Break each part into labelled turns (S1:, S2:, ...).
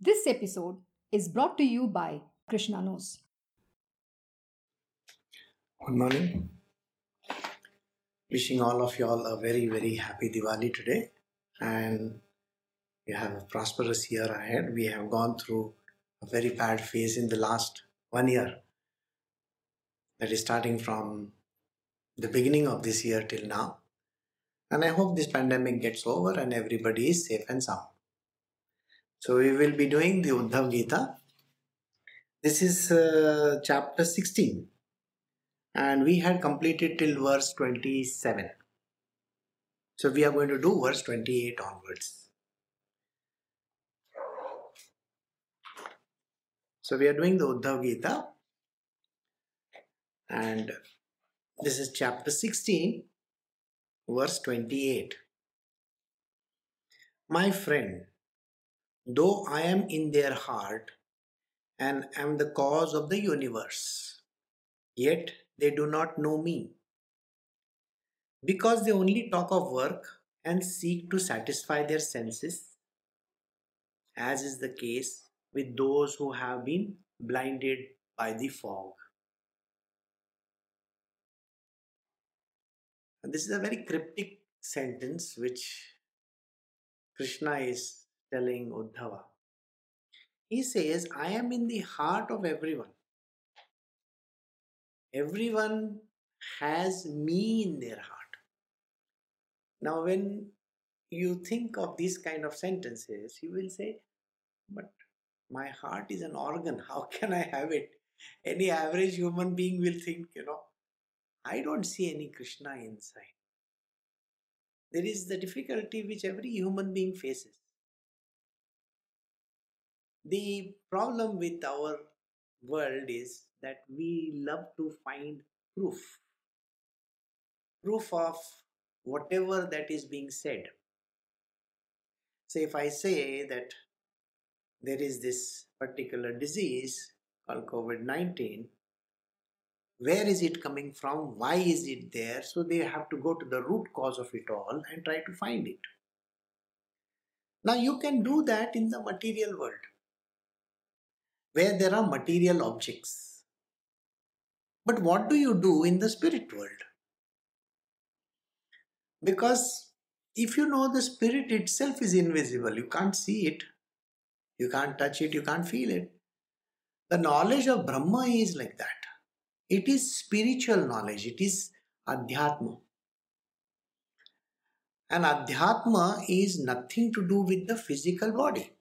S1: This episode is brought to you by Krishna Knows.
S2: Good morning. Wishing all of you all a very, very happy Diwali today. And you have a prosperous year ahead. We have gone through a very bad phase in the last one year. That is starting from the beginning of this year till now. And I hope this pandemic gets over and everybody is safe and sound. So we will be doing the Uddhav Gita. This is uh, chapter 16 and we had completed till verse 27. So we are going to do verse 28 onwards. So we are doing the Uddhav Gita and this is chapter 16 verse 28. My friend, though I am in their heart and am the cause of the universe, yet they do not know me. Because they only talk of work and seek to satisfy their senses, as is the case with those who have been blinded by the fog. This is a very cryptic sentence which Krishna is telling Uddhava. He says, I am in the heart of everyone. Everyone has me in their heart. Now, when you think of these kind of sentences, you will say, But my heart is an organ. How can I have it? Any average human being will think, you know, I don't see any Krishna inside. There is the difficulty which every human being faces. The problem with our world is that we love to find proof. Proof of whatever that is being said. So, if I say that there is this particular disease called COVID 19, where is it coming from? Why is it there? So, they have to go to the root cause of it all and try to find it. Now, you can do that in the material world where there are material objects. But what do you do in the spirit world? Because if you know the spirit itself is invisible, you can't see it, you can't touch it, you can't feel it. The knowledge of Brahma is like that. It is spiritual knowledge, it is Adhyatma. And Adhyatma is nothing to do with the physical body.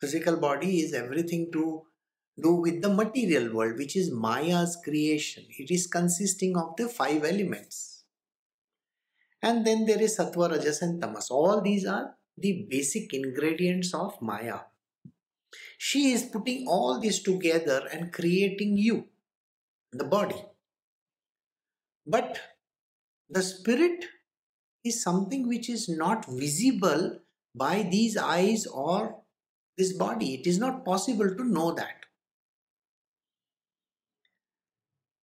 S2: Physical body is everything to do with the material world, which is Maya's creation. It is consisting of the five elements. And then there is Sattva, Rajas, and Tamas. All these are the basic ingredients of Maya. She is putting all this together and creating you, the body. But the spirit is something which is not visible by these eyes or this body. It is not possible to know that.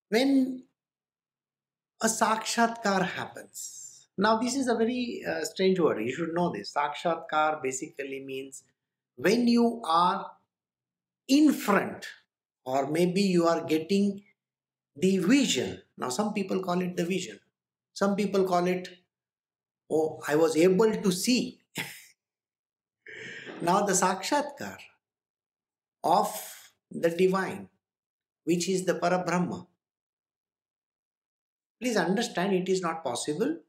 S2: When a sakshatkar happens, now this is a very uh, strange word, you should know this. Sakshatkar basically means when you are in front, or maybe you are getting the vision. Now, some people call it the vision, some people call it, oh, I was able to see. Now, the Sakshatkar of the divine, which is the Parabrahma, please understand it is not possible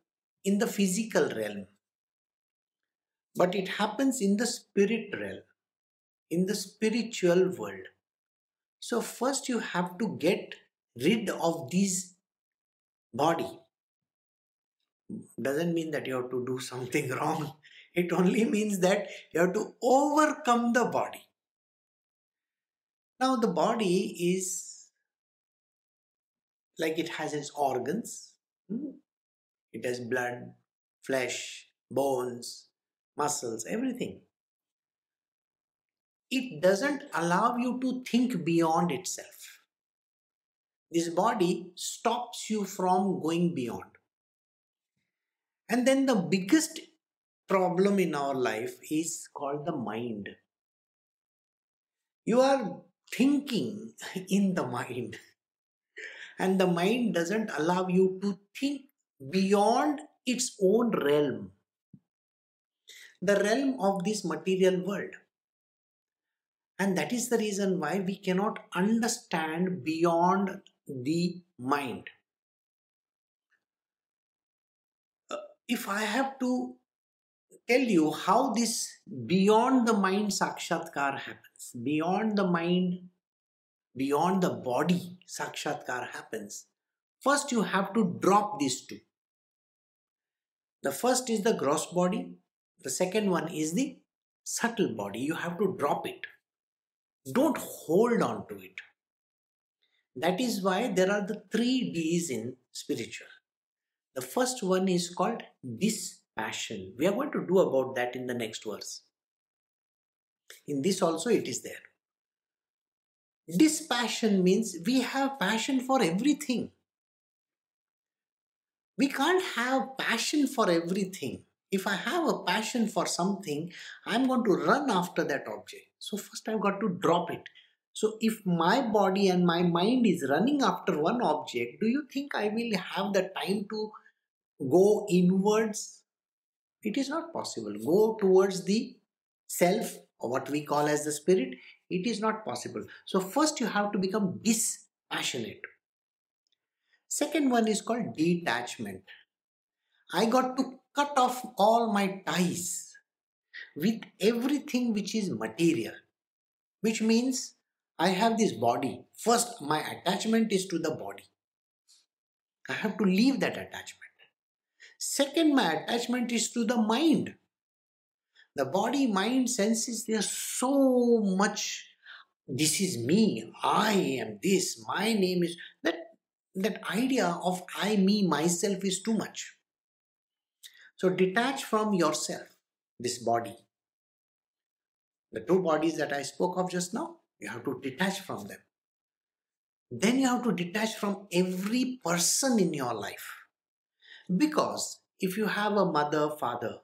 S2: in the physical realm, but it happens in the spirit realm, in the spiritual world. So, first you have to get rid of this body. Doesn't mean that you have to do something wrong it only means that you have to overcome the body. Now, the body is like it has its organs, hmm? it has blood, flesh, bones, muscles, everything. It doesn't allow you to think beyond itself. This body stops you from going beyond. And then the biggest problem in our life is called the mind. You are thinking in the mind, and the mind doesn't allow you to think beyond its own realm, the realm of this material world. And that is the reason why we cannot understand beyond the mind. Uh, if I have to tell you how this beyond the mind sakshatkar happens, beyond the mind, beyond the body sakshatkar happens, first you have to drop these two. The first is the gross body, the second one is the subtle body. You have to drop it. Don't hold on to it. That is why there are the three D's in spiritual. The first one is called dispassion. We are going to do about that in the next verse. In this also it is there. Dispassion means we have passion for everything. We can't have passion for everything. If I have a passion for something, I'm going to run after that object. So first I've got to drop it. So if my body and my mind is running after one object, do you think I will have the time to go inwards? It is not possible. Go towards the self, or what we call as the spirit, it is not possible. So first you have to become dispassionate. Second one is called detachment. I got to cut off all my ties with everything which is material, which means I have this body. First, my attachment is to the body. I have to leave that attachment. Second, my attachment is to the mind. The body, mind, senses, there's so much. This is me. I am this. My name is that. That idea of I, me, myself is too much. So detach from yourself, this body. The two bodies that I spoke of just now, you have to detach from them. Then you have to detach from every person in your life. Because if you have a mother, father,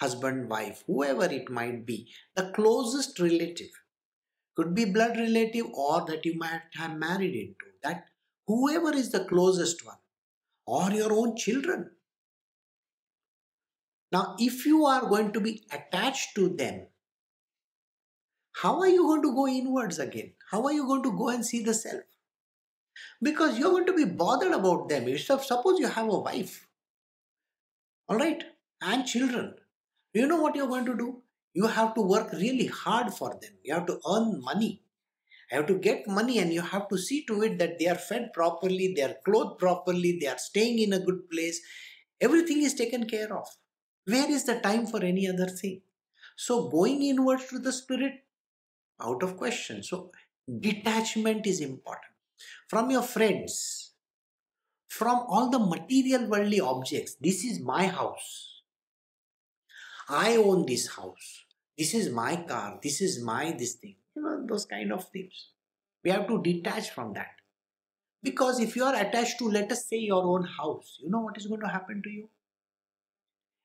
S2: husband, wife, whoever it might be, the closest relative, could be blood relative or that you might have married into, that whoever is the closest one, or your own children. Now, if you are going to be attached to them, how are you going to go inwards again? How are you going to go and see the self? Because you're going to be bothered about them. Suppose you have a wife, all right, and children, you know what you're going to do? You have to work really hard for them. You have to earn money. You have to get money and you have to see to it that they are fed properly, they are clothed properly, they are staying in a good place. Everything is taken care of. Where is the time for any other thing? So, going inwards to the spirit out of question. So, detachment is important from your friends, from all the material worldly objects. This is my house. I own this house. This is my car. This is my this thing. You know, those kind of things. We have to detach from that. Because if you are attached to, let us say, your own house, you know what is going to happen to you?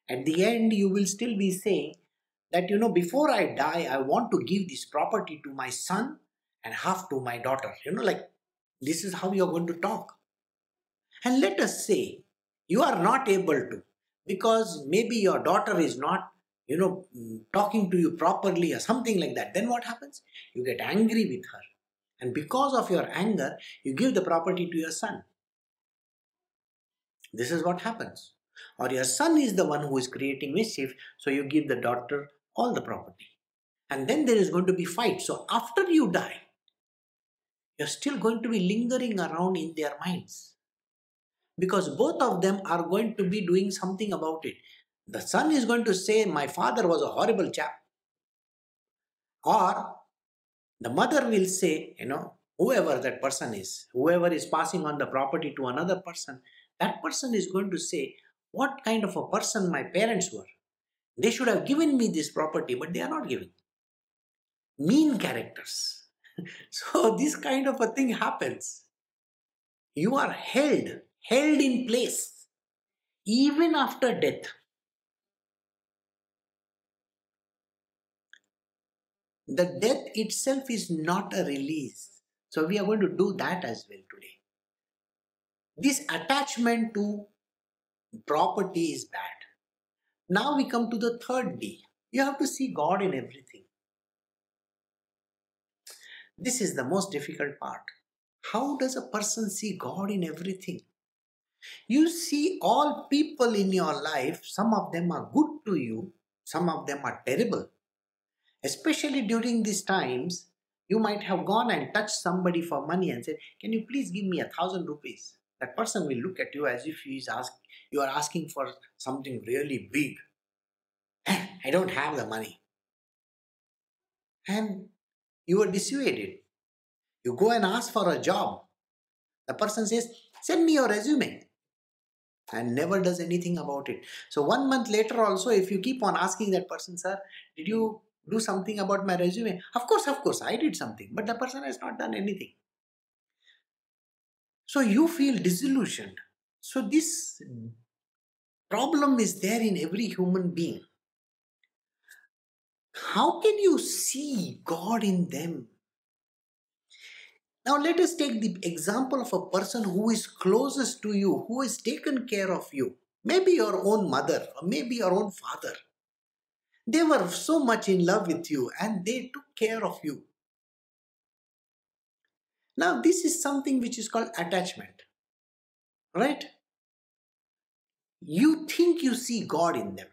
S2: At the end, you will still be saying, that you know before i die i want to give this property to my son and half to my daughter you know like this is how you're going to talk and let us say you are not able to because maybe your daughter is not you know mm, talking to you properly or something like that then what happens you get angry with her and because of your anger you give the property to your son this is what happens or your son is the one who is creating mischief so you give the daughter all the property. And then there is going to be fight. So after you die, you're still going to be lingering around in their minds. Because both of them are going to be doing something about it. The son is going to say, My father was a horrible chap. Or the mother will say, You know, whoever that person is, whoever is passing on the property to another person, that person is going to say, What kind of a person my parents were. They should have given me this property, but they are not giving. Mean characters. so, this kind of a thing happens. You are held, held in place, even after death. the death itself is not a release. So we are going to do that as well today. This attachment to property is bad. Now we come to the third D. You have to see God in everything. This is the most difficult part. How does a person see God in everything? You see all people in your life, some of them are good to you, some of them are terrible. Especially during these times, you might have gone and touched somebody for money and said, Can you please give me a thousand rupees? That person will look at you as if he is ask, you are asking for something really big. I don't have the money. And you are dissuaded. You go and ask for a job. The person says, Send me your resume and never does anything about it. So, one month later, also, if you keep on asking that person, Sir, did you do something about my resume? Of course, of course, I did something, but the person has not done anything. So, you feel disillusioned. So, this problem is there in every human being. How can you see God in them? Now, let us take the example of a person who is closest to you, who has taken care of you. Maybe your own mother, or maybe your own father. They were so much in love with you and they took care of you. Now, this is something which is called attachment, right? You think you see God in them.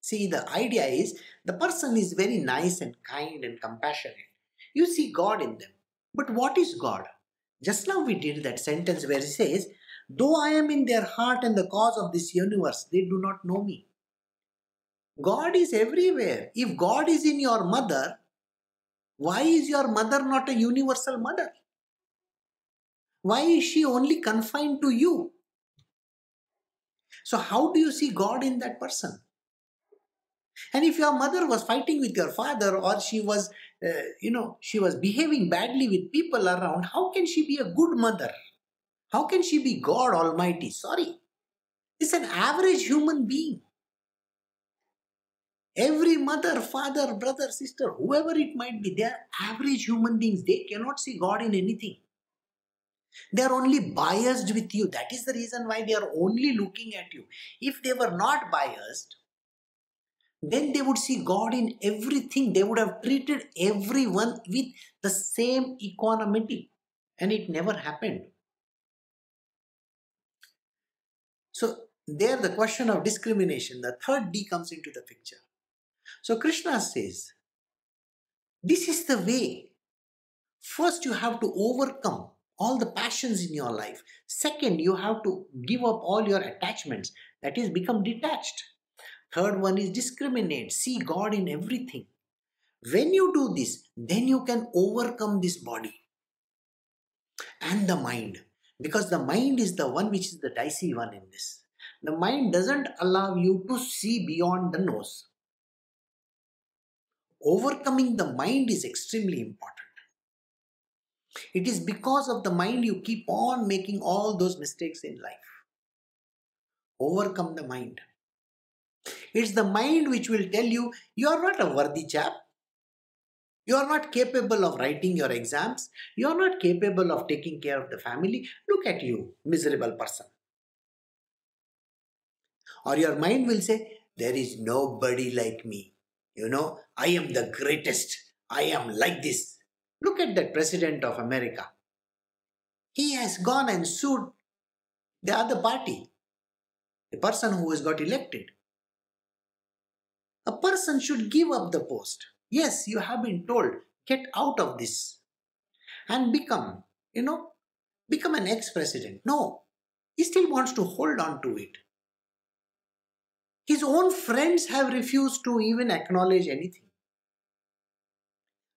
S2: See, the idea is the person is very nice and kind and compassionate. You see God in them. But what is God? Just now we did that sentence where he says, Though I am in their heart and the cause of this universe, they do not know me. God is everywhere. If God is in your mother, why is your mother not a universal mother? Why is she only confined to you? So, how do you see God in that person? And if your mother was fighting with your father or she was, uh, you know, she was behaving badly with people around, how can she be a good mother? How can she be God Almighty? Sorry. It's an average human being. Every mother, father, brother, sister, whoever it might be, they are average human beings. They cannot see God in anything. They are only biased with you. That is the reason why they are only looking at you. If they were not biased, then they would see God in everything. They would have treated everyone with the same equanimity. And it never happened. So, there the question of discrimination, the third D comes into the picture. So Krishna says, this is the way. First, you have to overcome all the passions in your life. Second, you have to give up all your attachments, that is, become detached. Third one is discriminate, see God in everything. When you do this, then you can overcome this body and the mind because the mind is the one which is the dicey one in this. The mind doesn't allow you to see beyond the nose. Overcoming the mind is extremely important. It is because of the mind you keep on making all those mistakes in life. Overcome the mind. It's the mind which will tell you you are not a worthy chap. You are not capable of writing your exams. You are not capable of taking care of the family. Look at you, miserable person. Or your mind will say, There is nobody like me. You know, I am the greatest. I am like this. Look at the president of America. He has gone and sued the other party, the person who has got elected. A person should give up the post. Yes, you have been told, get out of this and become, you know, become an ex president. No, he still wants to hold on to it. His own friends have refused to even acknowledge anything.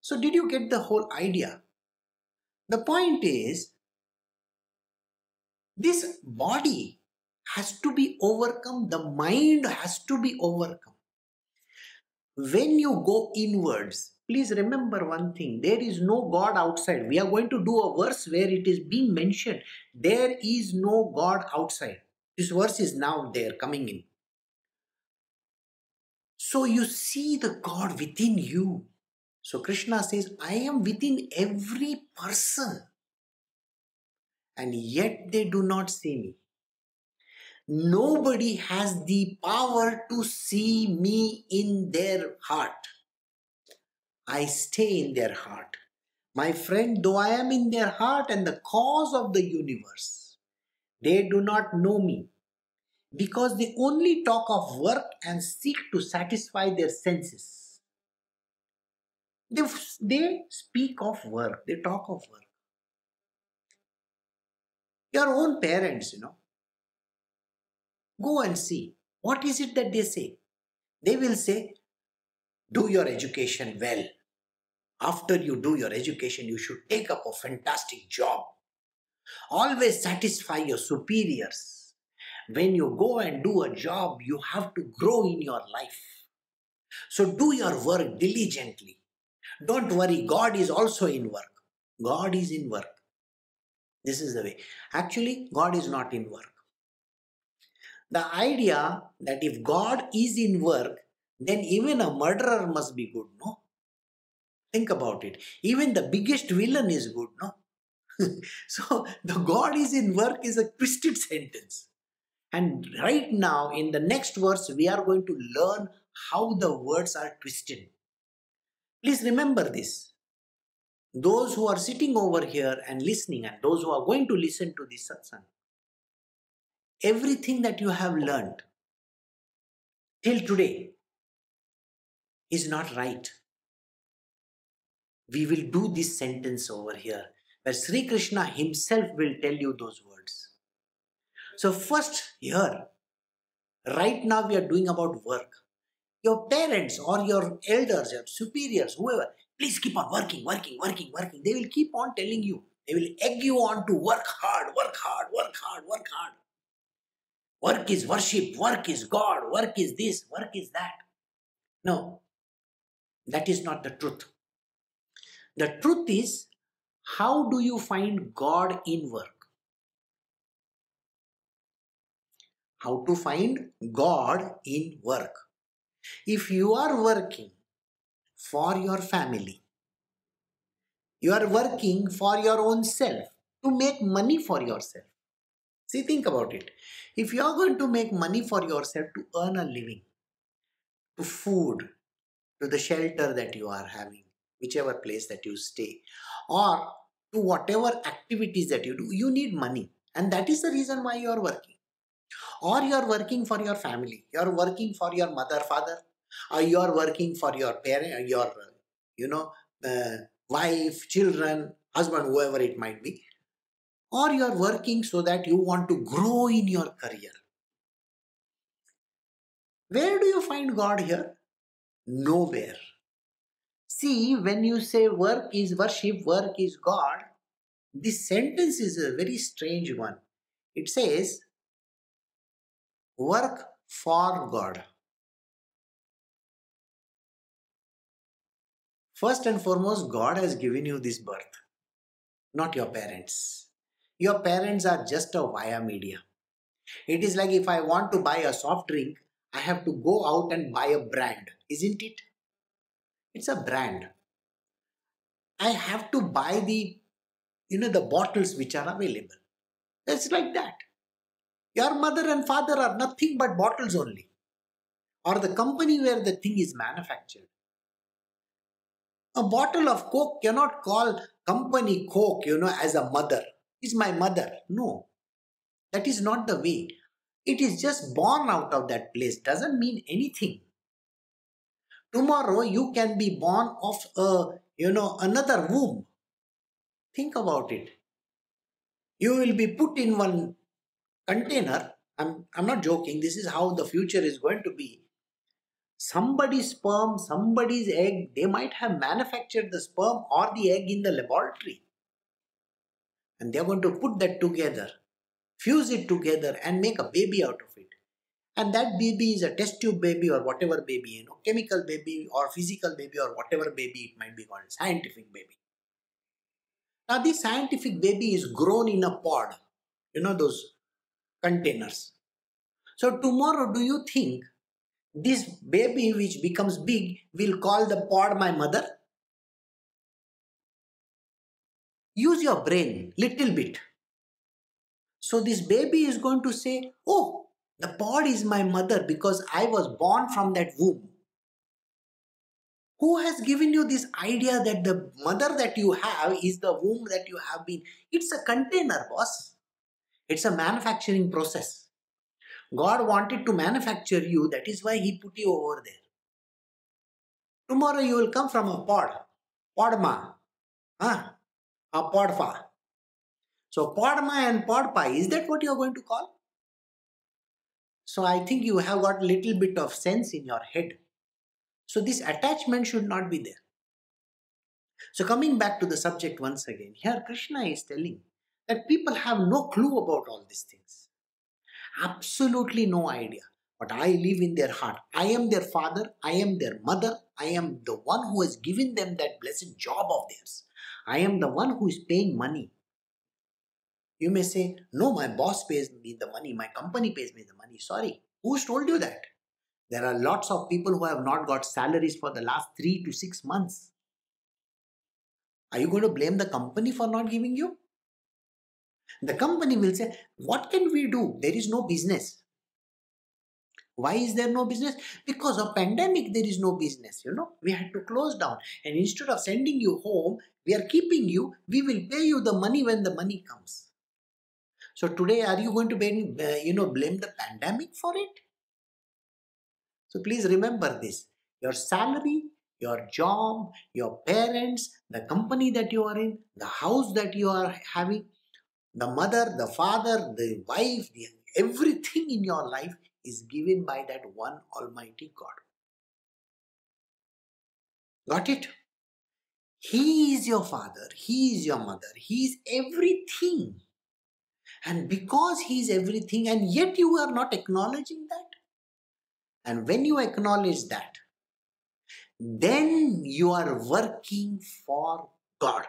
S2: So, did you get the whole idea? The point is, this body has to be overcome, the mind has to be overcome. When you go inwards, please remember one thing there is no God outside. We are going to do a verse where it is being mentioned there is no God outside. This verse is now there coming in. So you see the God within you. So Krishna says, I am within every person, and yet they do not see me. Nobody has the power to see me in their heart. I stay in their heart. My friend, though I am in their heart and the cause of the universe, they do not know me because they only talk of work and seek to satisfy their senses. They, they speak of work, they talk of work. Your own parents, you know, go and see what is it that they say. They will say, Do your education well. After you do your education, you should take up a fantastic job. Always satisfy your superiors. When you go and do a job, you have to grow in your life. So do your work diligently. Don't worry, God is also in work. God is in work. This is the way. Actually, God is not in work. The idea that if God is in work, then even a murderer must be good, no? Think about it. Even the biggest villain is good, no? so the God is in work is a twisted sentence. And right now, in the next verse, we are going to learn how the words are twisted. Please remember this. Those who are sitting over here and listening, and those who are going to listen to this satsang, everything that you have learned till today is not right. We will do this sentence over here where Sri Krishna himself will tell you those words. So, first, here, right now, we are doing about work. Your parents or your elders, your superiors, whoever, please keep on working, working, working, working. They will keep on telling you. They will egg you on to work hard, work hard, work hard, work hard. Work is worship, work is God, work is this, work is that. No, that is not the truth. The truth is, how do you find God in work? How to find God in work? If you are working for your family, you are working for your own self to make money for yourself. See, think about it. If you are going to make money for yourself to earn a living, to food, to the shelter that you are having, whichever place that you stay, or to whatever activities that you do, you need money. And that is the reason why you are working. Or you are working for your family, you are working for your mother, father, or you are working for your parent, your, you know, uh, wife, children, husband, whoever it might be or you are working so that you want to grow in your career. Where do you find God here? Nowhere. See, when you say work is worship, work is God, this sentence is a very strange one. It says, work for God. First and foremost, God has given you this birth, not your parents. Your parents are just a via media. It is like if I want to buy a soft drink, I have to go out and buy a brand, isn't it? It's a brand. I have to buy the, you know, the bottles which are available. It's like that. Your mother and father are nothing but bottles only, or the company where the thing is manufactured. A bottle of Coke cannot call company Coke, you know, as a mother is my mother. No, that is not the way. It is just born out of that place, doesn't mean anything. Tomorrow you can be born of a, you know, another womb. Think about it. You will be put in one container. I'm, I'm not joking. This is how the future is going to be. Somebody's sperm, somebody's egg, they might have manufactured the sperm or the egg in the laboratory and they're going to put that together, fuse it together, and make a baby out of it. And that baby is a test tube baby or whatever baby, you know, chemical baby or physical baby or whatever baby it might be called, scientific baby. Now, this scientific baby is grown in a pod, you know, those containers. So, tomorrow, do you think this baby which becomes big will call the pod my mother? Use your brain little bit. So this baby is going to say, Oh, the pod is my mother because I was born from that womb. Who has given you this idea that the mother that you have is the womb that you have been? It's a container, boss. It's a manufacturing process. God wanted to manufacture you, that is why He put you over there. Tomorrow you will come from a pod, podma, huh? A podfa. So podma and podpa, is that what you are going to call? So I think you have got little bit of sense in your head. So this attachment should not be there. So coming back to the subject once again, here Krishna is telling that people have no clue about all these things. Absolutely no idea. But I live in their heart. I am their father. I am their mother. I am the one who has given them that blessed job of theirs. I am the one who is paying money. You may say, No, my boss pays me the money, my company pays me the money. Sorry, who's told you that? There are lots of people who have not got salaries for the last three to six months. Are you going to blame the company for not giving you? The company will say, What can we do? There is no business. Why is there no business? Because of pandemic, there is no business. You know, we had to close down. And instead of sending you home, we are keeping you. We will pay you the money when the money comes. So today, are you going to blame, uh, you know, blame the pandemic for it? So please remember this: your salary, your job, your parents, the company that you are in, the house that you are having, the mother, the father, the wife, the, everything in your life is given by that one Almighty God. Got it? He is your father, He is your mother, He is everything. And because He is everything, and yet you are not acknowledging that. And when you acknowledge that, then you are working for God.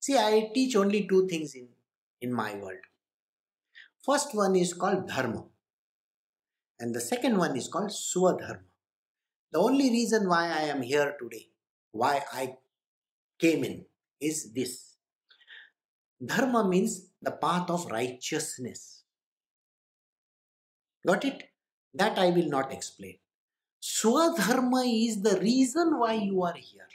S2: See, I teach only two things in, in my world. First one is called Dharma, and the second one is called Swadharma. The only reason why I am here today, why I came in, is this Dharma means the path of righteousness. Got it? That I will not explain. Swadharma is the reason why you are here.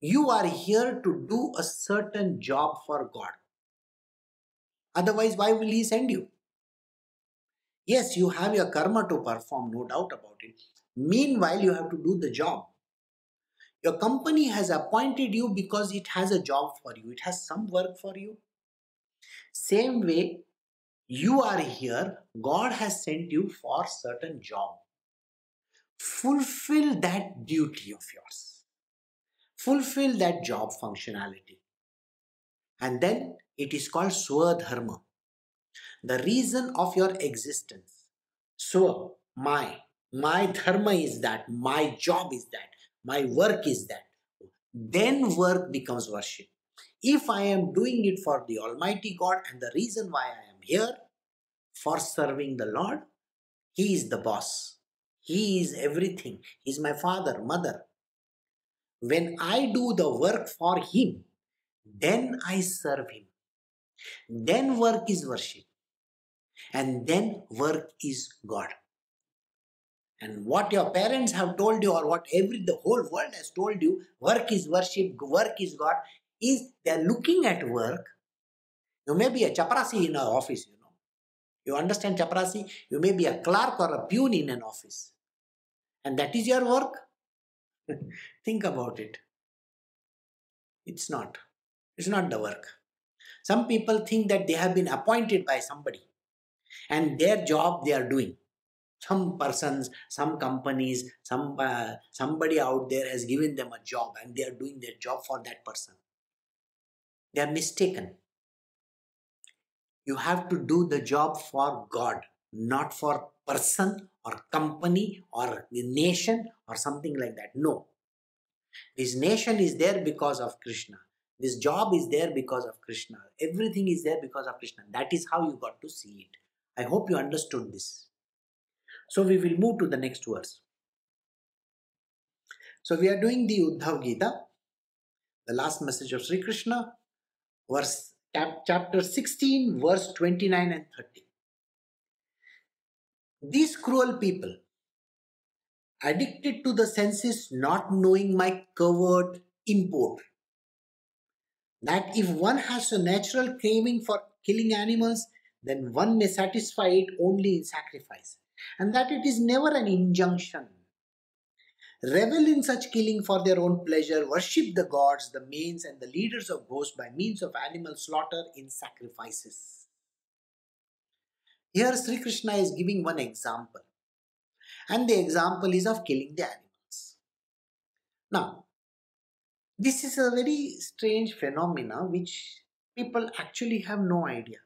S2: You are here to do a certain job for God. Otherwise, why will He send you? Yes, you have your karma to perform, no doubt about it. Meanwhile, you have to do the job. Your company has appointed you because it has a job for you, it has some work for you. Same way, you are here, God has sent you for certain job. Fulfill that duty of yours. Fulfill that job functionality. And then it is called Swadharma. The reason of your existence. Swa, my. My dharma is that. My job is that my work is that. Then work becomes worship. If I am doing it for the Almighty God and the reason why I am here, for serving the Lord, He is the boss. He is everything. He is my father, mother. When I do the work for Him, then I serve Him. Then work is worship. And then work is God. And what your parents have told you, or what every the whole world has told you, work is worship, work is God, is they're looking at work. You may be a chaprasi in an office, you know. You understand chaprasi? You may be a clerk or a peon in an office. And that is your work? Think about it. It's not. It's not the work. Some people think that they have been appointed by somebody and their job they are doing. Some persons some companies some uh, somebody out there has given them a job and they are doing their job for that person. They are mistaken. You have to do the job for god not for person or company or nation or something like that. No. This nation is there because of krishna this job is there because of krishna everything is there because of krishna that is how you got to see it i hope you understood this so we will move to the next verse. So we are doing the Uddhav Gita the last message of Sri Krishna, verse chapter 16, verse 29 and 30. These cruel people, addicted to the senses, not knowing my covert import, that if one has a natural craving for killing animals, then one may satisfy it only in sacrifice, and that it is never an injunction. Revel in such killing for their own pleasure, worship the gods, the manes, and the leaders of ghosts by means of animal slaughter in sacrifices. Here, Sri Krishna is giving one example, and the example is of killing the animals. Now, this is a very strange phenomena which people actually have no idea.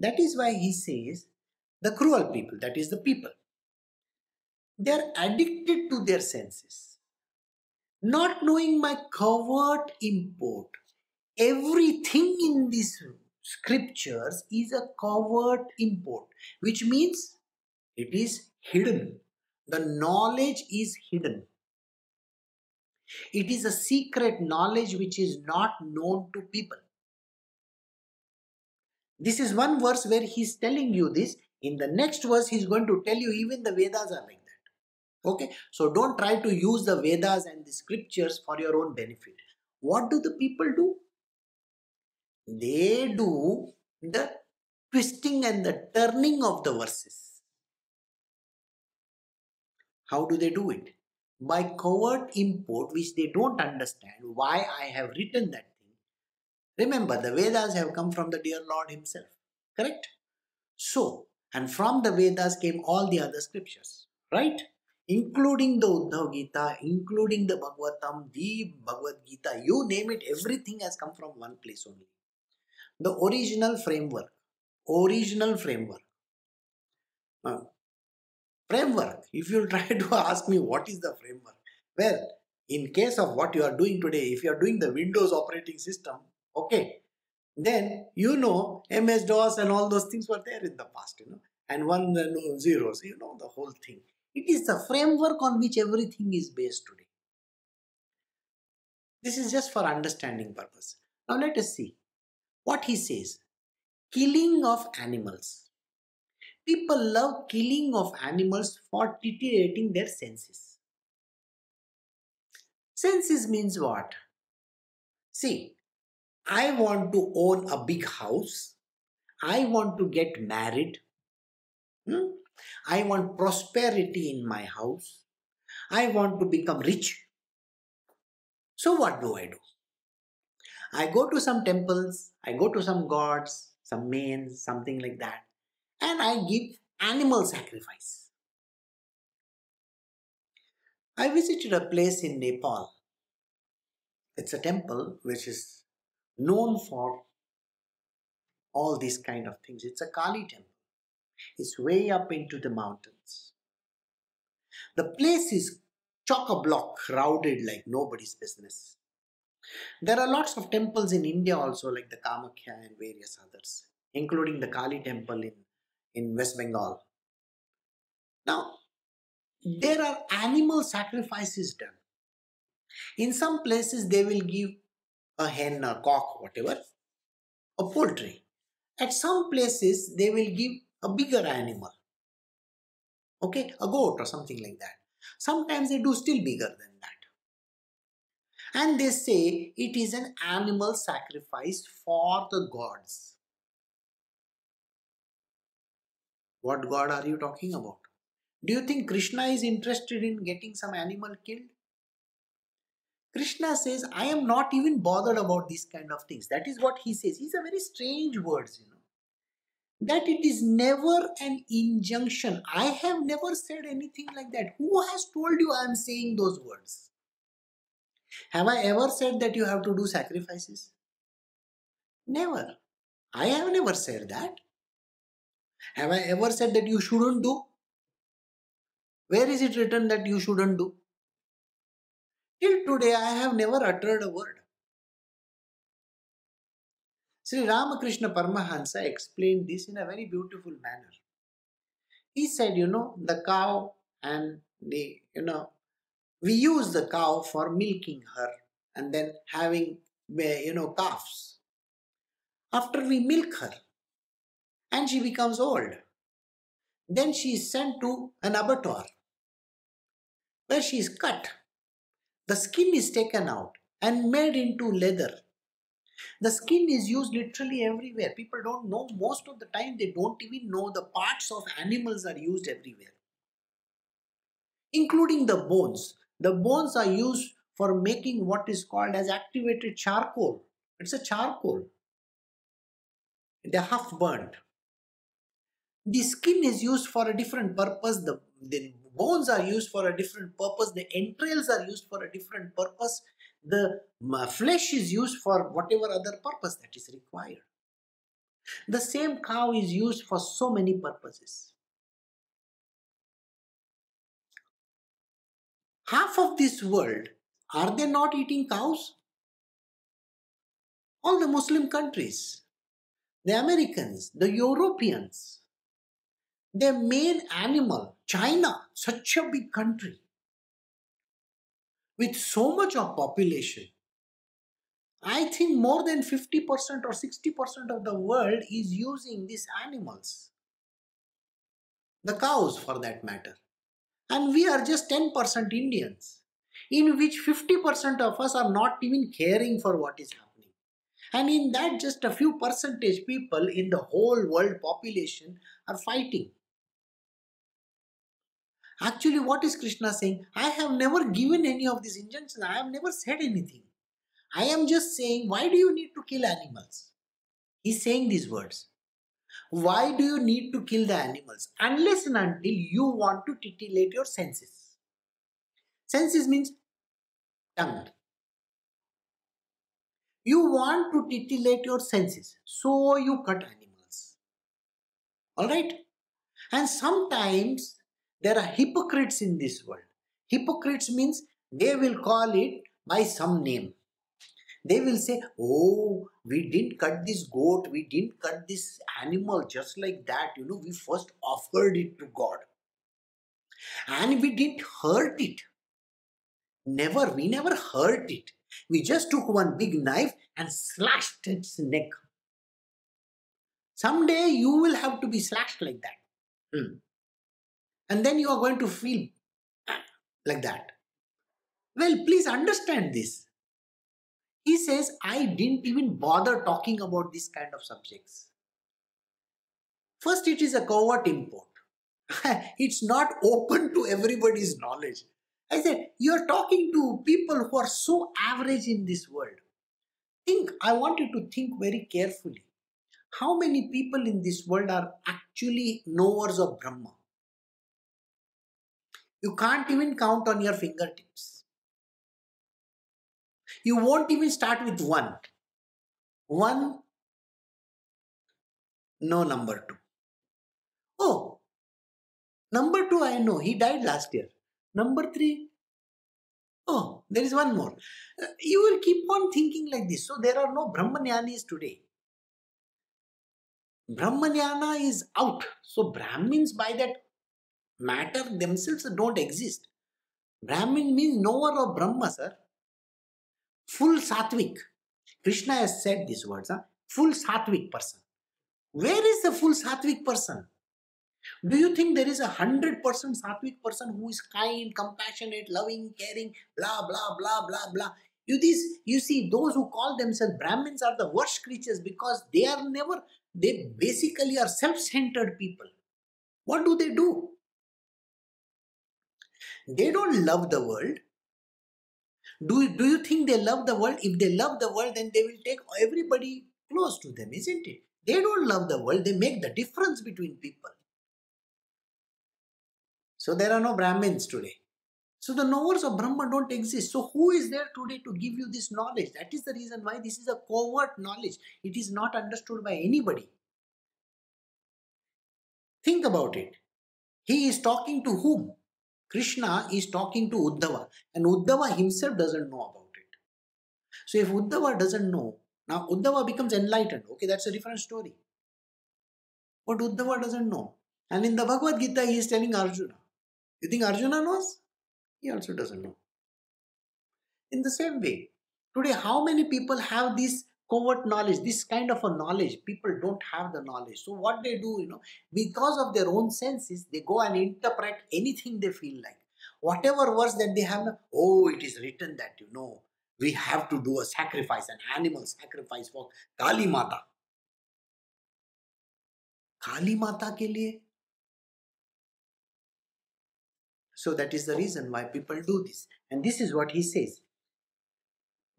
S2: That is why he says the cruel people, that is the people, they are addicted to their senses. Not knowing my covert import. Everything in these scriptures is a covert import, which means it is hidden. The knowledge is hidden. It is a secret knowledge which is not known to people. This is one verse where he's telling you this. In the next verse, he's going to tell you even the Vedas are like that. Okay, so don't try to use the Vedas and the scriptures for your own benefit. What do the people do? They do the twisting and the turning of the verses. How do they do it? By covert import, which they don't understand why I have written that thing. Remember, the Vedas have come from the dear Lord Himself. Correct? So, and from the Vedas came all the other scriptures, right? Including the Uddhav Gita, including the Bhagavatam, the Bhagavad Gita, you name it, everything has come from one place only. The original framework, original framework. Uh, framework, if you try to ask me what is the framework, well, in case of what you are doing today, if you are doing the Windows operating system, Okay. Then you know MS DOS and all those things were there in the past, you know, and one uh, no, zeros, you know, the whole thing. It is the framework on which everything is based today. This is just for understanding purpose. Now let us see what he says. Killing of animals. People love killing of animals for deteriorating their senses. Senses means what? See, I want to own a big house. I want to get married. Hmm? I want prosperity in my house. I want to become rich. So, what do I do? I go to some temples, I go to some gods, some manes, something like that, and I give animal sacrifice. I visited a place in Nepal. It's a temple which is known for all these kind of things. It's a Kali temple. It's way up into the mountains. The place is chock-a-block, crowded like nobody's business. There are lots of temples in India also, like the Kamakhya and various others, including the Kali temple in, in West Bengal. Now, hmm. there are animal sacrifices done. In some places, they will give a hen, a cock, whatever, a poultry. At some places, they will give a bigger animal, okay, a goat or something like that. Sometimes they do still bigger than that. And they say it is an animal sacrifice for the gods. What god are you talking about? Do you think Krishna is interested in getting some animal killed? Krishna says, I am not even bothered about these kind of things. That is what he says. These are very strange words, you know. That it is never an injunction. I have never said anything like that. Who has told you I am saying those words? Have I ever said that you have to do sacrifices? Never. I have never said that. Have I ever said that you shouldn't do? Where is it written that you shouldn't do? Till today, I have never uttered a word. Sri Ramakrishna Paramahansa explained this in a very beautiful manner. He said, you know, the cow and the, you know, we use the cow for milking her and then having you know, calves. After we milk her and she becomes old, then she is sent to an abattoir where she is cut. The skin is taken out and made into leather. The skin is used literally everywhere. People don't know, most of the time, they don't even know the parts of animals are used everywhere, including the bones. The bones are used for making what is called as activated charcoal. It's a charcoal. They're half burnt. The skin is used for a different purpose. The, the bones are used for a different purpose. The entrails are used for a different purpose. The flesh is used for whatever other purpose that is required. The same cow is used for so many purposes. Half of this world, are they not eating cows? All the Muslim countries, the Americans, the Europeans, their main animal, China, such a big country, with so much of population, I think more than 50% or 60% of the world is using these animals. The cows, for that matter. And we are just 10% Indians, in which 50% of us are not even caring for what is happening. And in that, just a few percentage people in the whole world population are fighting. Actually, what is Krishna saying? I have never given any of these injunctions. I have never said anything. I am just saying, why do you need to kill animals? He's saying these words. Why do you need to kill the animals? Unless and until you want to titillate your senses. Senses means tongue. You want to titillate your senses, so you cut animals. Alright? And sometimes there are hypocrites in this world. Hypocrites means they will call it by some name. They will say, Oh, we didn't cut this goat, we didn't cut this animal just like that. You know, we first offered it to God. And we didn't hurt it. Never, we never hurt it. We just took one big knife and slashed its neck. Someday you will have to be slashed like that. Hmm and then you are going to feel like that. Well, please understand this. He says, I didn't even bother talking about this kind of subjects. First, it is a covert import. it's not open to everybody's knowledge. I said, you're talking to people who are so average in this world. Think, I want you to think very carefully. How many people in this world are actually knowers of Brahma? You can't even count on your fingertips. You won't even start with one. One, no number two. Oh, number two, I know, he died last year. Number three, oh, there is one more. Uh, you will keep on thinking like this. So there are no Brahmanyanis today. Brahmanyana is out. So Brahmins by that matter themselves don't exist. Brahmin means knower of Brahma, sir. Full sattvic. Krishna has said these words, huh? full sattvic person. Where is the full sattvic person? Do you think there is a hundred percent sattvic person who is kind, compassionate, loving, caring, blah blah blah blah blah? You this you see those who call themselves Brahmins are the worst creatures because they are never they basically are self-centered people. What do they do? They don't love the world. Do, do you think they love the world? If they love the world, then they will take everybody close to them, isn't it? They don't love the world, they make the difference between people. So there are no Brahmins today. So the knowers of Brahma don't exist. So who is there today to give you this knowledge? That is the reason why this is a covert knowledge. It is not understood by anybody. Think about it. He is talking to whom? Krishna is talking to Uddhava and Uddhava himself doesn't know about it. So if Uddhava doesn't know, now Uddhava becomes enlightened. Okay, that's a different story. But Uddhava doesn't know. And in the Bhagavad Gita, he is telling Arjuna. You think Arjuna knows? He also doesn't know. In the same way, Today, how many people have this covert knowledge, this kind of a knowledge? People don't have the knowledge. So, what they do, you know, because of their own senses, they go and interpret anything they feel like. Whatever words that they have, oh, it is written that, you know, we have to do a sacrifice, an animal sacrifice for Kali Mata. Kali Mata ke liye So that is the reason why people do this. And this is what he says.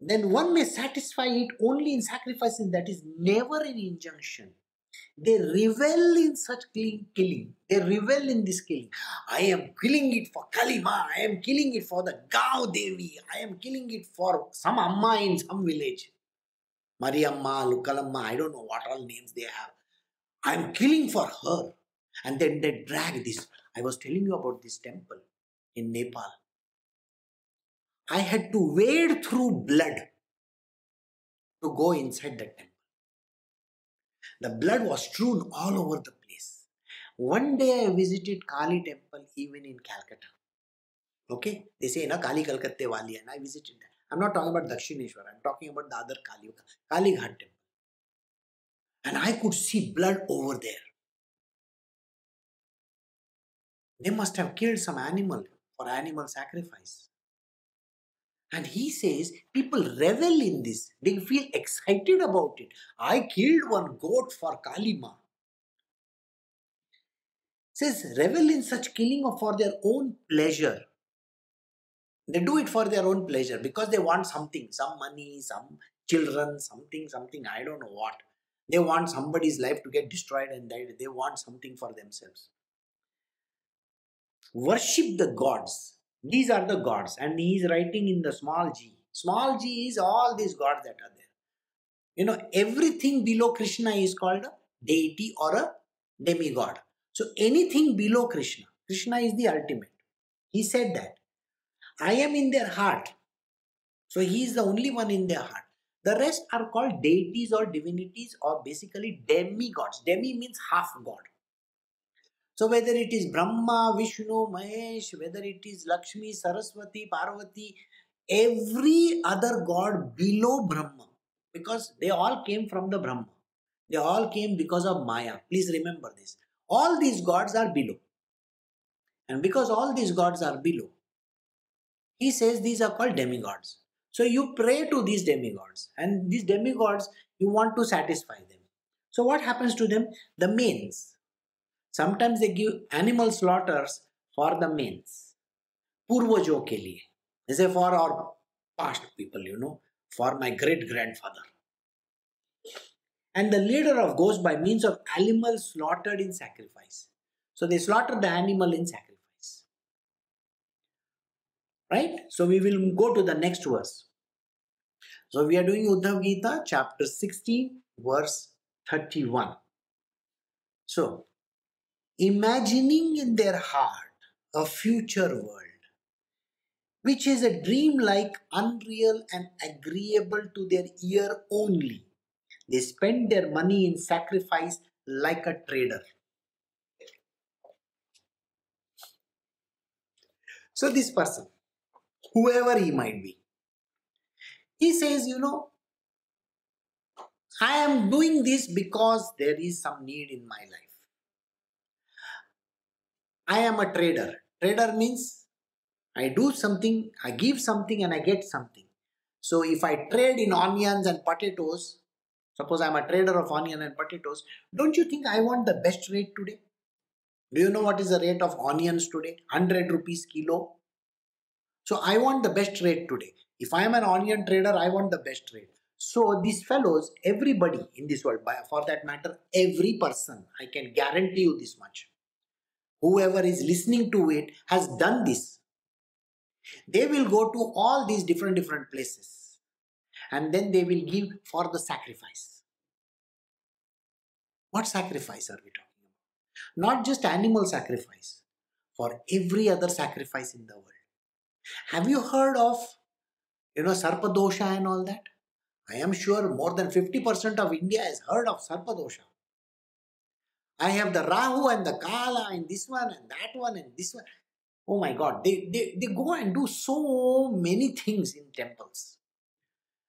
S2: Then one may satisfy it only in sacrificing, that is never an injunction. They revel in such killing. They revel in this killing. I am killing it for Kalima. I am killing it for the Gao Devi. I am killing it for some Amma in some village. Mariamma, Lukalamma, I don't know what all names they have. I am killing for her. And then they drag this. I was telling you about this temple in Nepal. I had to wade through blood to go inside the temple. The blood was strewn all over the place. One day I visited Kali temple even in Calcutta. Okay, they say na Kali Kalkatte wali and I visited that. I'm not talking about Dakshineshwar, I'm talking about the other Kali, Kali Ghat temple. And I could see blood over there. They must have killed some animal for animal sacrifice. And he says people revel in this. They feel excited about it. I killed one goat for Kalima. Says revel in such killing for their own pleasure. They do it for their own pleasure because they want something, some money, some children, something, something, I don't know what. They want somebody's life to get destroyed and they, they want something for themselves worship the gods. These are the gods, and he is writing in the small g. Small g is all these gods that are there. You know, everything below Krishna is called a deity or a demigod. So anything below Krishna, Krishna is the ultimate. He said that. I am in their heart. So he is the only one in their heart. The rest are called deities or divinities or basically demigods. Demi means half god. So whether it is Brahma, Vishnu, Mahesh, whether it is Lakshmi, Saraswati, Parvati, every other god below Brahma, because they all came from the Brahma. They all came because of Maya. Please remember this. All these gods are below. And because all these gods are below, he says these are called demigods. So you pray to these demigods, and these demigods, you want to satisfy them. So what happens to them? The manes, Sometimes they give animal slaughters for the manes, पूर्वजों ke liye, जैसे for our past people, you know, for my great grandfather. and the leader of goes by means of animal slaughtered in sacrifice. So they slaughter the animal in sacrifice. Right? So we will go to the next verse. So we are doing Uddhav Gita chapter 16 verse 31. So imagining in their heart a future world, which is a dream like unreal and agreeable to their ear only. They spend their money in sacrifice like a trader. So, this person, whoever he might be, he says, You know, I am doing this because there is some need in my life. I am a trader. Trader means I do something, I give something, and I get something. So if I trade in onions and potatoes, suppose I'm a trader of onion and potatoes, don't you think I want the best rate today? Do you know what is the rate of onions today? 100 rupees kilo. So I want the best rate today. If I am an onion trader, I want the best rate. So these fellows, everybody in this world, for that matter, every person, I can guarantee you this much whoever is listening to it has done this. They will go to all these different different places and then they will give for the sacrifice. What sacrifice are we talking about? Not just animal sacrifice, for every other sacrifice in the world. Have you heard of, you know, Sarpadosha and all that? I am sure more than 50% of India has heard of Sarpadosha. I have the Rahu and the Kala and this one and that one and this one. Oh my God, they, they, they go and do so many things in temples.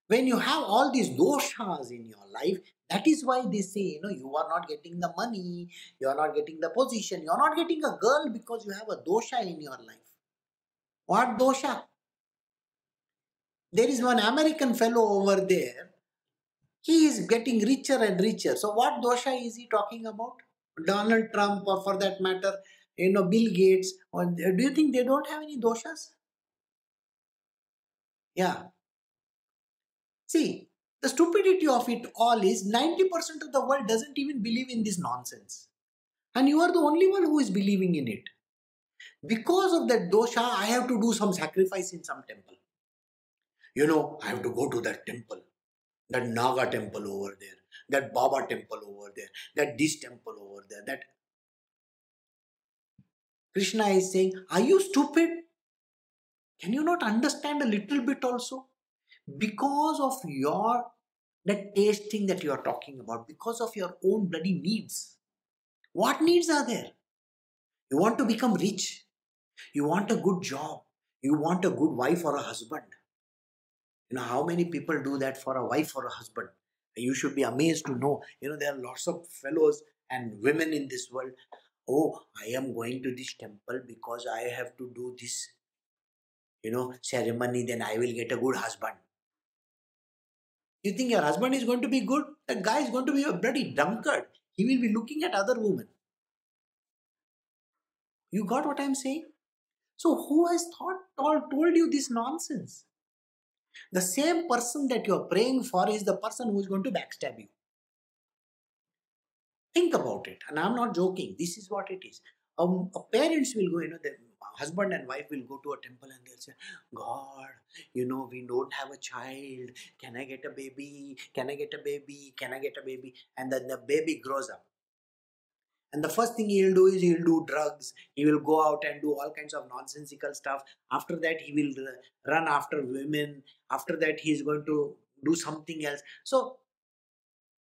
S2: when you have all these doshas in your life, that is why they say, you know, you are not getting the money, you are not getting the position, you are not getting a girl because you have a dosha in your life. What dosha? There is one American fellow over there. He is getting richer and richer. So, what dosha is he talking about? Donald Trump, or for that matter, you know, Bill Gates. Or do you think they don't have any doshas? Yeah. See, the stupidity of it all is 90% of the world doesn't even believe in this nonsense. And you are the only one who is believing in it. Because of that dosha, I have to do some sacrifice in some temple. You know, I have to go to that temple, that Naga temple over there, that Baba temple over there, that this temple over there, that. Krishna is saying, Are you stupid? Can you not understand a little bit also? Because of your that tasting that you are talking about, because of your own bloody needs. What needs are there? You want to become rich. You want a good job. You want a good wife or a husband. You know how many people do that for a wife or a husband? You should be amazed to know. You know, there are lots of fellows and women in this world. Oh, I am going to this temple because I have to do this, you know, ceremony, then I will get a good husband. You think your husband is going to be good? The guy is going to be a bloody drunkard. He will be looking at other women. You got what I'm saying? So, who has thought or told you this nonsense? The same person that you're praying for is the person who is going to backstab you. Think about it. And I'm not joking. This is what it is. Um, parents will go, you know, the husband and wife will go to a temple and they'll say, God, you know, we don't have a child. Can I get a baby? Can I get a baby? Can I get a baby? And then the baby grows up. And the first thing he'll do is he'll do drugs. He will go out and do all kinds of nonsensical stuff. After that, he will run after women. After that, he's going to do something else. So,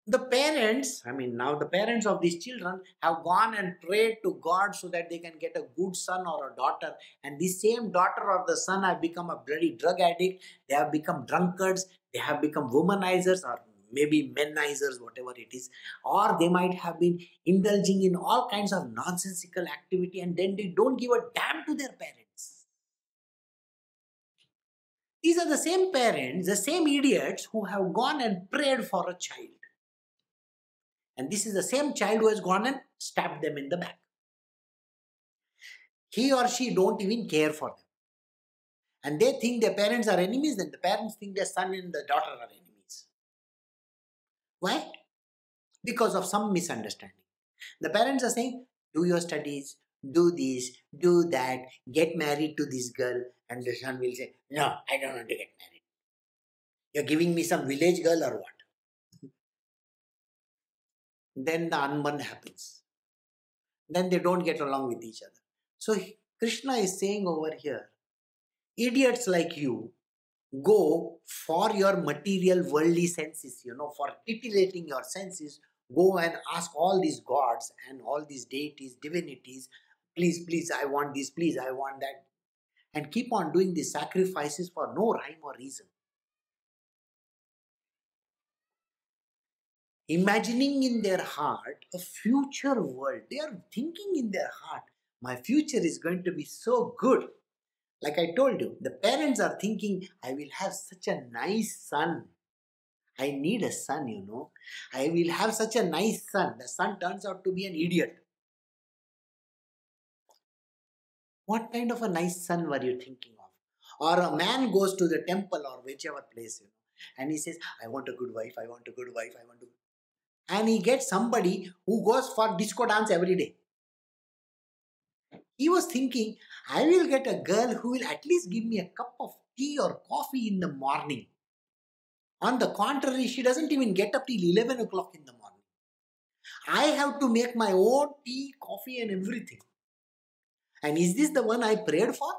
S2: the parents, I mean, now the parents of these children have gone and prayed to God so that they can get a good son or a daughter. And the same daughter or the son have become a bloody drug addict. They have become drunkards. They have become womanizers or maybe menizers, whatever it is, or they might have been indulging in all kinds of nonsensical activity and then they don't give a damn to their parents. These are the same parents, the same idiots who have gone and prayed for a child. And this is the same child who has gone and stabbed them in the back. He or she don't even care for them. And they think their parents are enemies, then the parents think their son and the daughter are enemies. Why? Because of some misunderstanding. The parents are saying, do your studies, do this, do that, get married to this girl, and the son will say, No, I don't want to get married. You're giving me some village girl or what? then the unborn happens. Then they don't get along with each other. So Krishna is saying over here, idiots like you go for your material worldly senses, you know, for titillating your senses, go and ask all these gods and all these deities, divinities, please, please, I want this, please, I want that. And keep on doing these sacrifices for no rhyme or reason. Imagining in their heart a future world. They are thinking in their heart, my future is going to be so good like I told you, the parents are thinking, I will have such a nice son. I need a son, you know. I will have such a nice son. The son turns out to be an idiot. What kind of a nice son were you thinking of? Or a man goes to the temple or whichever place, you know, and he says, I want a good wife, I want a good wife, I want to. And he gets somebody who goes for disco dance every day. He was thinking, I will get a girl who will at least give me a cup of tea or coffee in the morning. On the contrary, she doesn't even get up till 11 o'clock in the morning. I have to make my own tea, coffee, and everything. And is this the one I prayed for?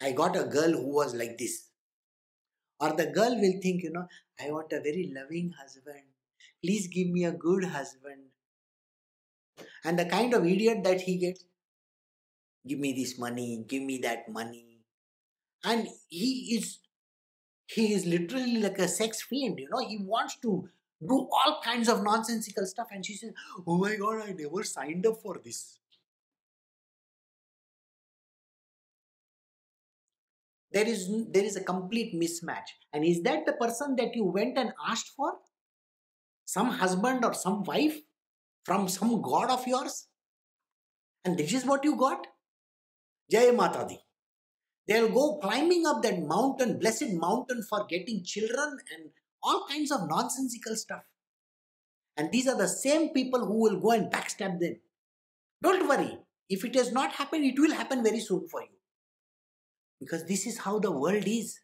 S2: I got a girl who was like this. Or the girl will think, you know, I want a very loving husband. Please give me a good husband. And the kind of idiot that he gets, give me this money, give me that money. And he is he is literally like a sex fiend, you know. He wants to do all kinds of nonsensical stuff. And she says, Oh my god, I never signed up for this. There is there is a complete mismatch. And is that the person that you went and asked for? Some husband or some wife from some god of yours? And this is what you got? Jai Mata Di. They'll go climbing up that mountain, blessed mountain, for getting children and all kinds of nonsensical stuff. And these are the same people who will go and backstab them. Don't worry. If it has not happened, it will happen very soon for you. Because this is how the world is.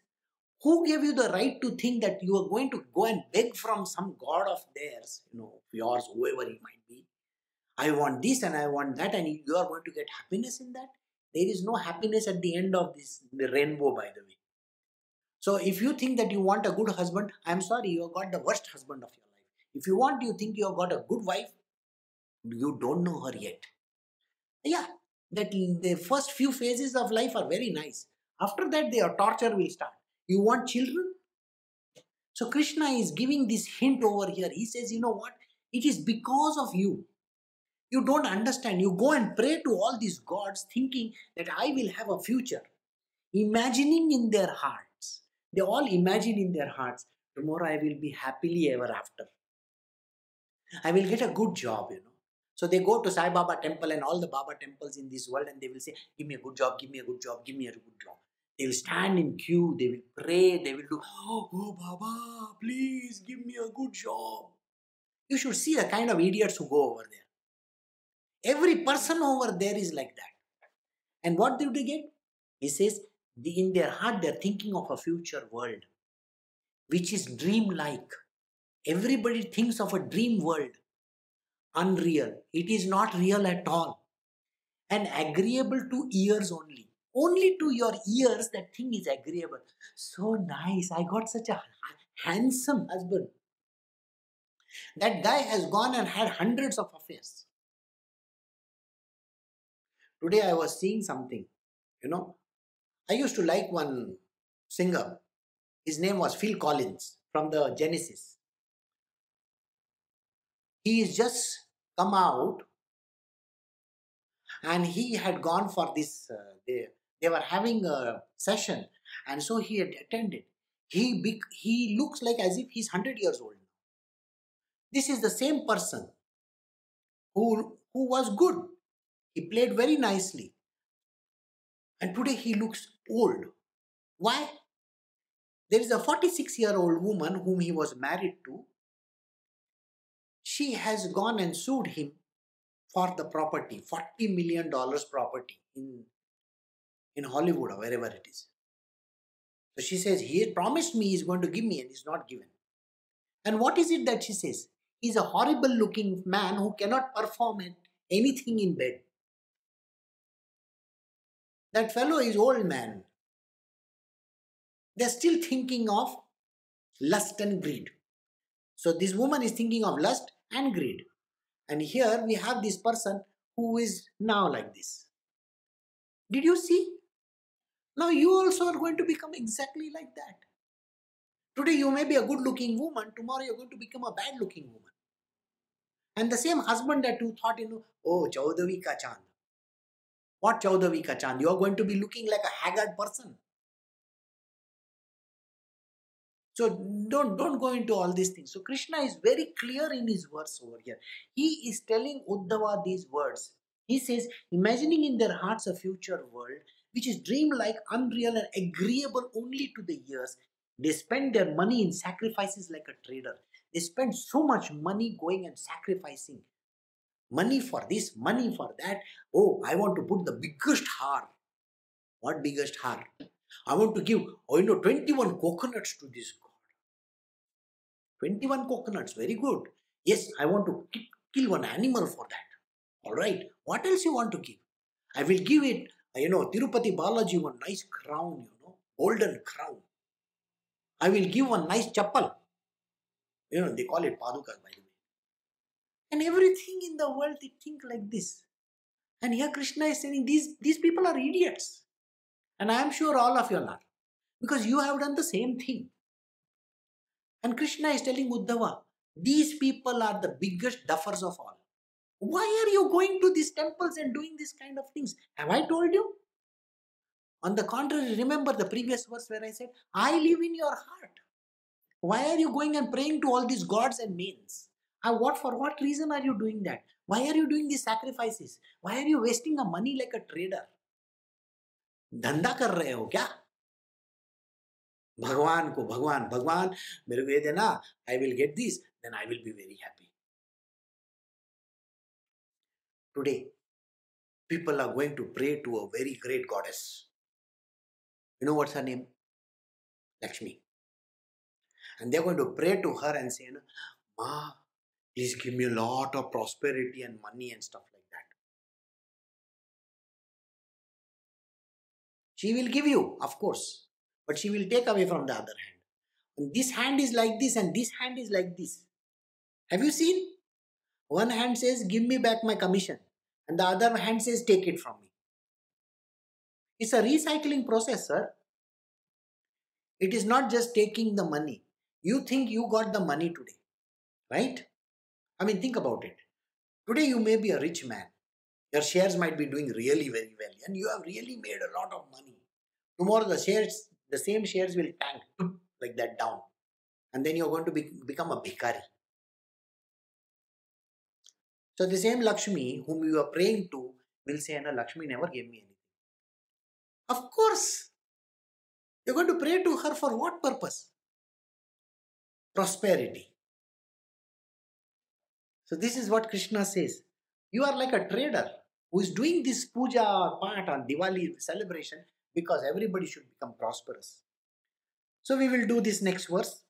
S2: Who gave you the right to think that you are going to go and beg from some god of theirs, you know, yours, whoever it might be? I want this and I want that, and you are going to get happiness in that? There is no happiness at the end of this rainbow, by the way. So if you think that you want a good husband, I'm sorry, you have got the worst husband of your life. If you want, you think you have got a good wife, you don't know her yet. Yeah, that the first few phases of life are very nice. After that, their uh, torture will start. You want children? So Krishna is giving this hint over here. He says, you know what? It is because of you. You don't understand. You go and pray to all these gods thinking that I will have a future. Imagining in their hearts. They all imagine in their hearts, tomorrow I will be happily ever after. I will get a good job, you know. So they go to Sai Baba temple and all the Baba temples in this world and they will say, Give me a good job, give me a good job, give me a good job. They will stand in queue, they will pray, they will do, Oh, oh Baba, please give me a good job. You should see the kind of idiots who go over there. Every person over there is like that. And what do they get? He says, in their heart, they're thinking of a future world, which is dream-like. Everybody thinks of a dream world, unreal. It is not real at all, and agreeable to ears only. Only to your ears, that thing is agreeable. So nice. I got such a handsome husband. That guy has gone and had hundreds of affairs. Today I was seeing something, you know. I used to like one singer. His name was Phil Collins from the Genesis. He is just come out and he had gone for this, uh, they, they were having a session and so he had attended. He, be, he looks like as if he's 100 years old. This is the same person who, who was good. He played very nicely. And today he looks old. Why? There is a 46 year old woman whom he was married to. She has gone and sued him for the property, $40 million property in, in Hollywood or wherever it is. So she says, He promised me he's going to give me and he's not given. And what is it that she says? He's a horrible looking man who cannot perform anything in bed. That fellow is old man. They're still thinking of lust and greed. So this woman is thinking of lust and greed. And here we have this person who is now like this. Did you see? Now you also are going to become exactly like that. Today you may be a good looking woman, tomorrow you're going to become a bad looking woman. And the same husband that you thought, you know, oh, Chaudavi ka chand. What Chaudavi ka chand? You are going to be looking like a haggard person. So don't don't go into all these things. So Krishna is very clear in his words over here. He is telling Uddhava these words. He says, imagining in their hearts a future world which is dreamlike, unreal, and agreeable only to the ears. They spend their money in sacrifices like a trader. They spend so much money going and sacrificing. Money for this, money for that. Oh, I want to put the biggest har. What biggest har? I want to give, oh, you know, 21 coconuts to this God. 21 coconuts, very good. Yes, I want to kill one animal for that. All right, what else you want to give? I will give it, you know, Tirupati Balaji one nice crown, you know, golden crown. I will give one nice chappal. You know, they call it padukas, by the way. And everything in the world, they think like this. And here Krishna is saying, these, these people are idiots. And I am sure all of you are. Because you have done the same thing. And Krishna is telling Uddhava, these people are the biggest duffers of all. Why are you going to these temples and doing this kind of things? Have I told you? On the contrary, remember the previous verse where I said, I live in your heart. Why are you going and praying to all these gods and names? And what for what reason are you doing that? Why are you doing these sacrifices? Why are you wasting a money like a trader? धंधा कर रहे हो क्या भगवान को भगवान भगवान मेरे को ये देना I will get this then I will be very happy today people are going to pray to a very great goddess you know what's her name lakshmi and they're going to pray to her and say ma please give me a lot of prosperity and money and stuff like that she will give you of course but she will take away from the other hand. And this hand is like this, and this hand is like this. Have you seen? One hand says, Give me back my commission, and the other hand says, Take it from me. It's a recycling process, sir. It is not just taking the money. You think you got the money today, right? I mean, think about it. Today, you may be a rich man. Your shares might be doing really very well, and you have really made a lot of money. Tomorrow, the shares the same shares will tank like that down. And then you're going to be, become a bhikari. So the same Lakshmi whom you are praying to will say, No, Lakshmi never gave me anything. Of course. You're going to pray to her for what purpose? Prosperity. So this is what Krishna says. You are like a trader who is doing this puja part on Diwali celebration because everybody should become prosperous. So we will do this next verse.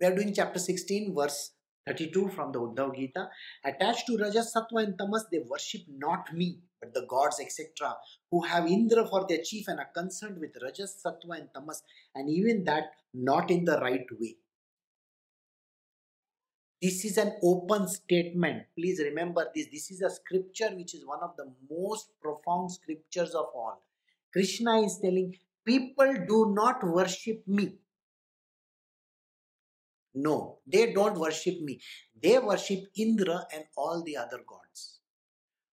S2: We are doing chapter 16, verse 32 from the Uddhav Gita. Attached to Rajas, Sattva, and Tamas, they worship not me, but the gods, etc., who have Indra for their chief and are concerned with Rajas, Sattva, and Tamas, and even that not in the right way. This is an open statement. Please remember this. This is a scripture which is one of the most profound scriptures of all. Krishna is telling people do not worship me. No, they don't worship me. They worship Indra and all the other gods.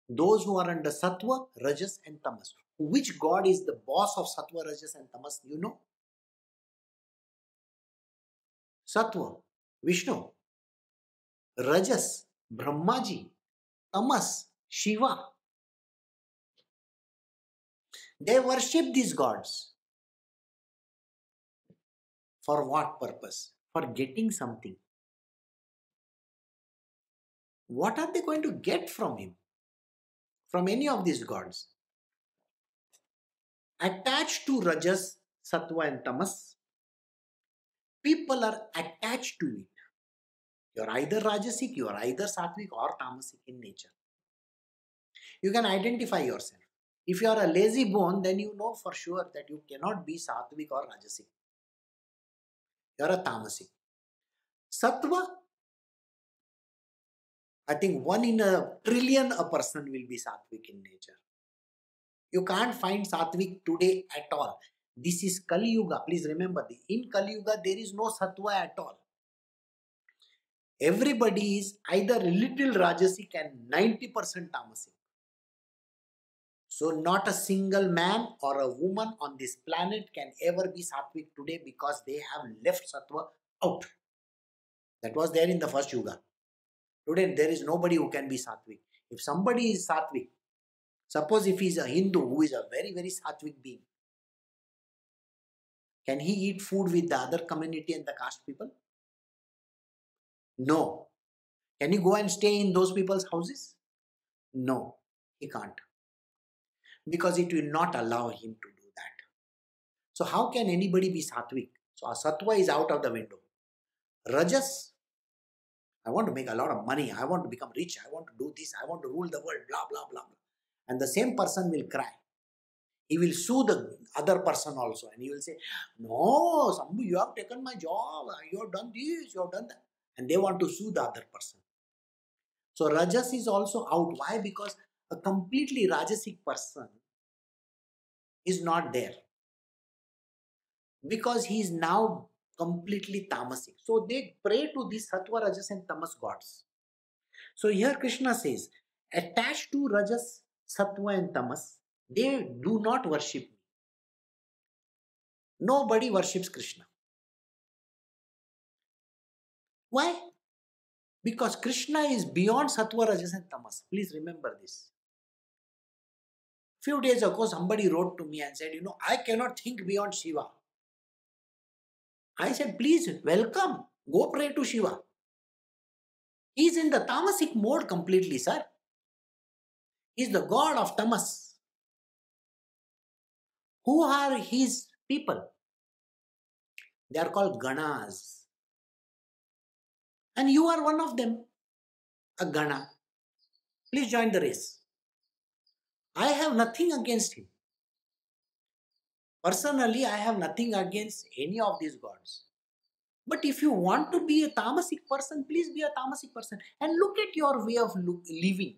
S2: Those who are under Sattva, Rajas, and Tamas. Which god is the boss of Sattva, Rajas, and Tamas? You know? Sattva, Vishnu. Rajas, Brahmaji, Tamas, Shiva. They worship these gods. For what purpose? For getting something. What are they going to get from him? From any of these gods? Attached to Rajas, Sattva, and Tamas, people are attached to it you're either Rajasic, you are either Sattvic or Tamasic in nature. You can identify yourself. If you are a lazy bone, then you know for sure that you cannot be Sattvic or Rajasic. You are a Tamasic. Sattva, I think one in a trillion a person will be Sattvic in nature. You can't find Sattvic today at all. This is Kali Yuga. Please remember, this. in Kali Yuga, there is no Sattva at all everybody is either little Rajasic and 90% Tamasic. So, not a single man or a woman on this planet can ever be Sattvic today because they have left Sattva out. That was there in the first Yuga. Today, there is nobody who can be Sattvic. If somebody is Sattvic, suppose if he is a Hindu who is a very, very Sattvic being, can he eat food with the other community and the caste people? No. Can you go and stay in those people's houses? No, he can't. Because it will not allow him to do that. So, how can anybody be sattvic? So, a sattva is out of the window. Rajas, I want to make a lot of money. I want to become rich. I want to do this. I want to rule the world. Blah, blah, blah. blah. And the same person will cry. He will sue the other person also. And he will say, No, Sambhu, you have taken my job. You have done this. You have done that and they want to sue the other person. So Rajas is also out. Why? Because a completely Rajasic person is not there. because he is now completely tamasic. So they pray to these sattva, rajas, and tamas gods. So here Krishna says, attached to rajas, sattva, and tamas, they do not worship me. Nobody worships Krishna. Why? Because Krishna is beyond sattva, rajas, and tamas. Please remember this. Few days ago, somebody wrote to me and said, You know, I cannot think beyond Shiva. I said, Please, welcome. Go pray to Shiva. He's in the tamasic mode completely, sir. He's the god of tamas. Who are his people? They are called ganas. And you are one of them, a gana. Please join the race. I have nothing against him. Personally, I have nothing against any of these gods. But if you want to be a tamasic person, please be a tamasic person. And look at your way of living.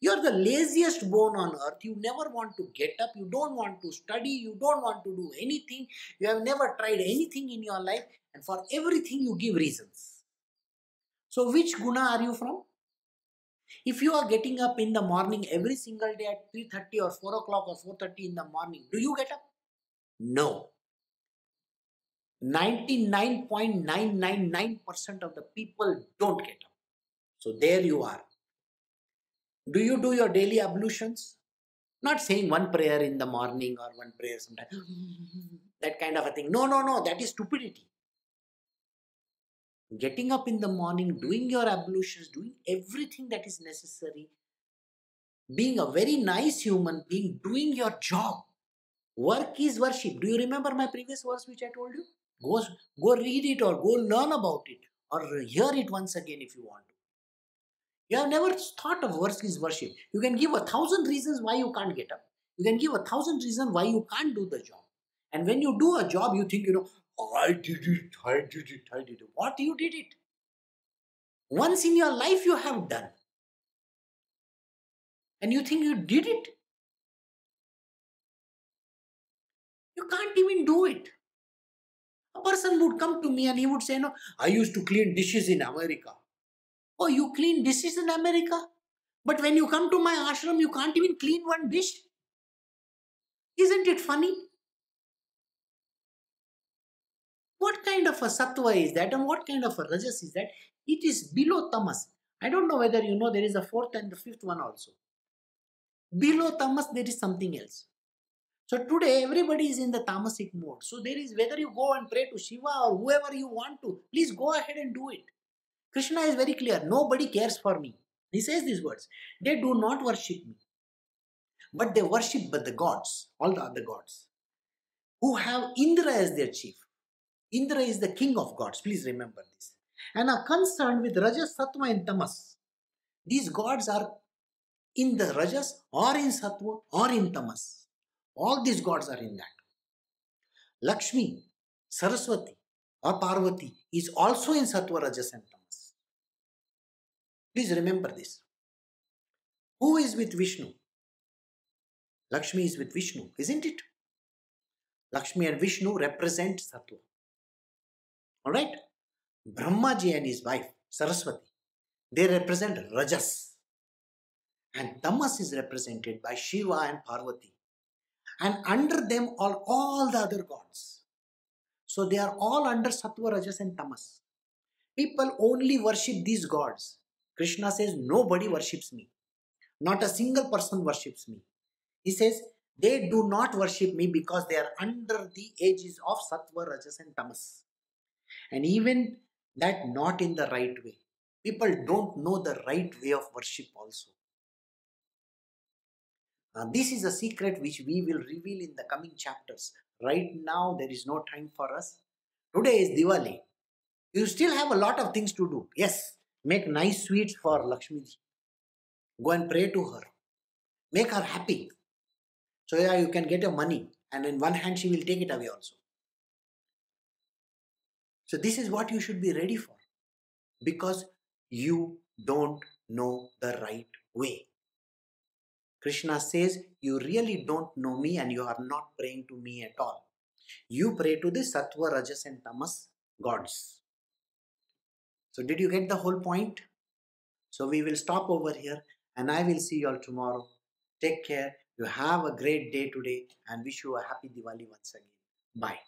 S2: You're the laziest bone on earth. You never want to get up. You don't want to study. You don't want to do anything. You have never tried anything in your life. And for everything, you give reasons. So, which guna are you from? If you are getting up in the morning every single day at 3.30 or 4 o'clock or 4.30 in the morning, do you get up? No. 99.999% of the people don't get up. So there you are. Do you do your daily ablutions? Not saying one prayer in the morning or one prayer sometime. that kind of a thing. No, no, no. That is stupidity. Getting up in the morning, doing your ablutions, doing everything that is necessary, being a very nice human being, doing your job. Work is worship. Do you remember my previous verse which I told you? Go, go read it or go learn about it or hear it once again if you want to. You have never thought of work is worship. You can give a thousand reasons why you can't get up. You can give a thousand reasons why you can't do the job. And when you do a job, you think, you know, I did it, I did it, I did it. What you did it? Once in your life you have done. And you think you did it? You can't even do it. A person would come to me and he would say, No, I used to clean dishes in America. Oh, you clean dishes in America? But when you come to my ashram, you can't even clean one dish. Isn't it funny? What kind of a sattva is that and what kind of a rajas is that? It is below tamas. I don't know whether you know there is a fourth and the fifth one also. Below tamas, there is something else. So today everybody is in the tamasic mode. So there is whether you go and pray to Shiva or whoever you want to, please go ahead and do it. Krishna is very clear. Nobody cares for me. He says these words. They do not worship me. But they worship but the gods, all the other gods, who have Indra as their chief. Indra is the king of gods. Please remember this. And are concerned with Rajas, Sattva, and Tamas. These gods are in the Rajas or in Sattva or in Tamas. All these gods are in that. Lakshmi, Saraswati, or Parvati is also in Sattva, Rajas, and Tamas. Please remember this. Who is with Vishnu? Lakshmi is with Vishnu, isn't it? Lakshmi and Vishnu represent Sattva. Alright? Brahmaji and his wife, Saraswati, they represent Rajas. And Tamas is represented by Shiva and Parvati. And under them are all the other gods. So they are all under Sattva, Rajas, and Tamas. People only worship these gods. Krishna says, Nobody worships me. Not a single person worships me. He says, They do not worship me because they are under the ages of Sattva, Rajas, and Tamas. And even that not in the right way. People don't know the right way of worship also. Uh, this is a secret which we will reveal in the coming chapters. Right now, there is no time for us. Today is Diwali. You still have a lot of things to do. Yes, make nice sweets for Lakshmi. Go and pray to her. Make her happy. So yeah, you can get your money. And in one hand, she will take it away also. So this is what you should be ready for. Because you don't know the right way. Krishna says, You really don't know me and you are not praying to me at all. You pray to the Sattva, Rajas, and Tamas gods. So, did you get the whole point? So, we will stop over here and I will see you all tomorrow. Take care. You have a great day today and wish you a happy Diwali once again. Bye.